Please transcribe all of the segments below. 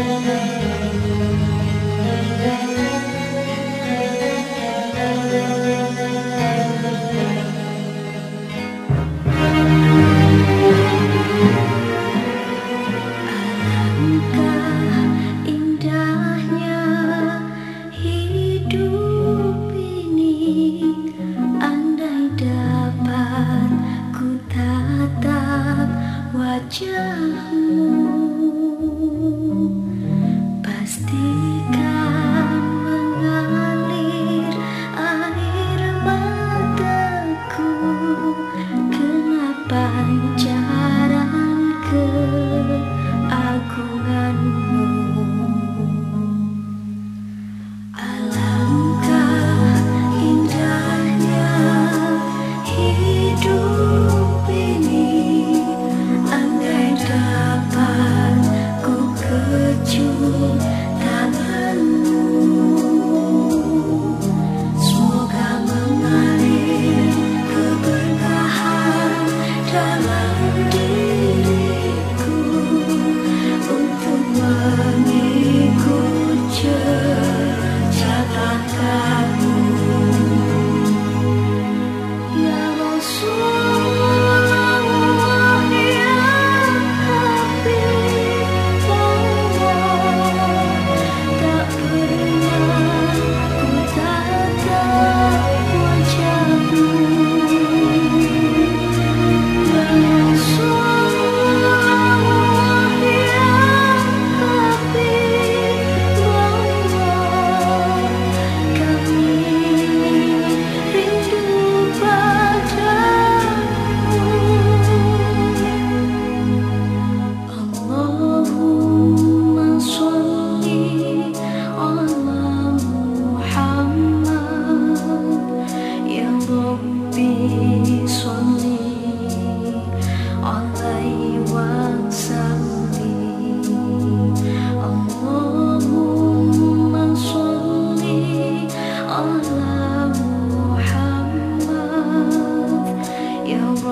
Amen.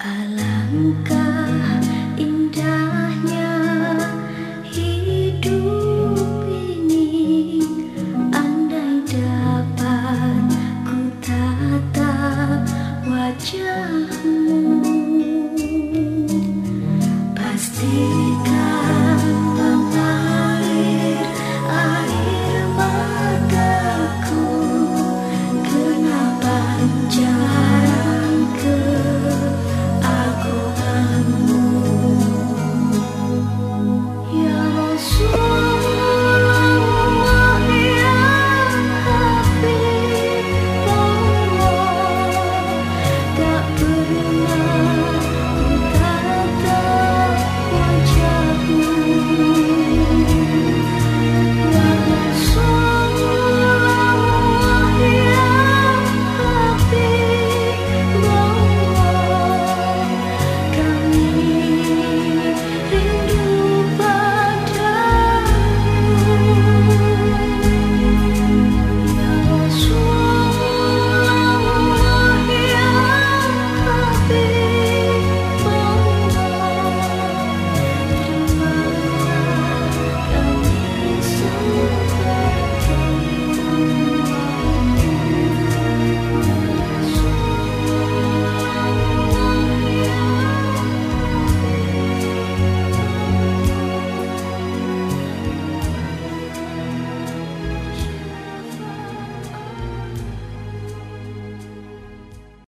Alangkah